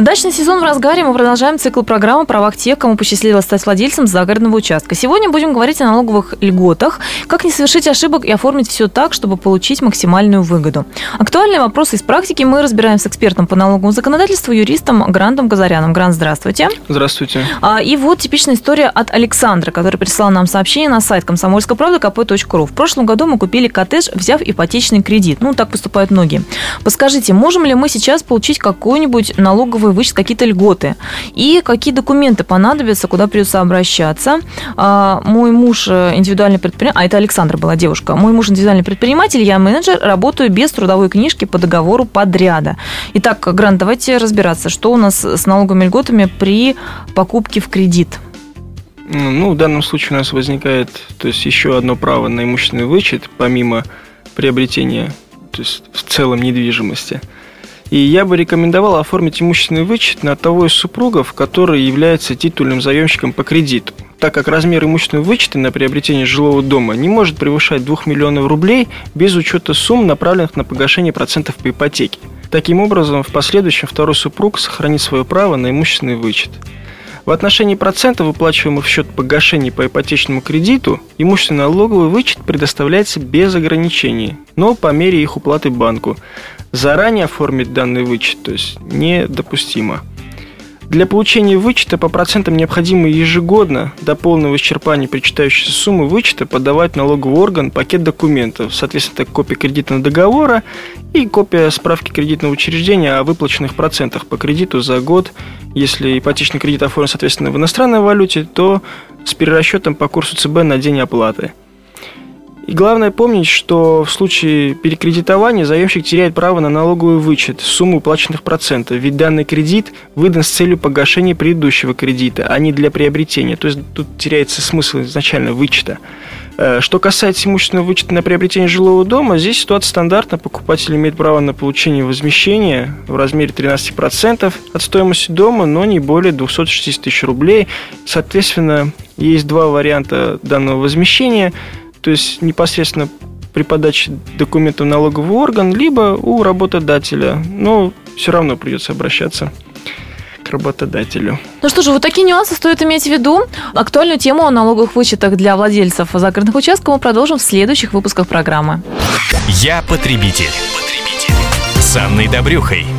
Дачный сезон в разгаре. Мы продолжаем цикл программы «Правах тех, кому посчастливилось стать владельцем загородного участка». Сегодня будем говорить о налоговых льготах, как не совершить ошибок и оформить все так, чтобы получить максимальную выгоду. Актуальные вопросы из практики мы разбираем с экспертом по налоговому законодательству, юристом Грантом Газаряном. Грант, здравствуйте. Здравствуйте. А, и вот типичная история от Александра, который прислал нам сообщение на сайт комсомольской правды kp.ру. В прошлом году мы купили коттедж, взяв ипотечный кредит. Ну, так поступают многие. Подскажите, можем ли мы сейчас получить какую-нибудь налоговую вычесть, какие-то льготы? И какие документы понадобятся, куда придется обращаться? А, мой муж э, индивидуальный предприниматель, а это Александр была девушка. Мой муж индивидуальный предприниматель, я менеджер, работаю без трудовой книжки по договору подряда. Итак, Грант, давайте разбираться, что у нас с налоговыми льготами при покупке в кредит. Ну, в данном случае у нас возникает то есть, еще одно право на имущественный вычет, помимо приобретения то есть, в целом недвижимости. И я бы рекомендовал оформить имущественный вычет на того из супругов, который является титульным заемщиком по кредиту, так как размер имущественного вычета на приобретение жилого дома не может превышать 2 миллионов рублей без учета сумм, направленных на погашение процентов по ипотеке. Таким образом, в последующем второй супруг сохранит свое право на имущественный вычет. В отношении процентов, выплачиваемых в счет погашений по ипотечному кредиту, имущественный налоговый вычет предоставляется без ограничений, но по мере их уплаты банку. Заранее оформить данный вычет, то есть недопустимо. Для получения вычета по процентам необходимо ежегодно до полного исчерпания причитающейся суммы вычета подавать налоговый орган пакет документов, соответственно, это копия кредитного договора и копия справки кредитного учреждения о выплаченных процентах по кредиту за год. Если ипотечный кредит оформлен, соответственно, в иностранной валюте, то с перерасчетом по курсу ЦБ на день оплаты. И главное помнить, что в случае перекредитования заемщик теряет право на налоговый вычет суммы уплаченных процентов, ведь данный кредит выдан с целью погашения предыдущего кредита, а не для приобретения. То есть тут теряется смысл изначально вычета. Э, что касается имущественного вычета на приобретение жилого дома, здесь ситуация стандартна. Покупатель имеет право на получение возмещения в размере 13% от стоимости дома, но не более 260 тысяч рублей. Соответственно, есть два варианта данного возмещения – то есть непосредственно при подаче документов в налоговый орган, либо у работодателя. Но все равно придется обращаться к работодателю. Ну что же, вот такие нюансы стоит иметь в виду. Актуальную тему о налоговых вычетах для владельцев загородных участков мы продолжим в следующих выпусках программы. Я потребитель. потребитель. С Анной Добрюхой.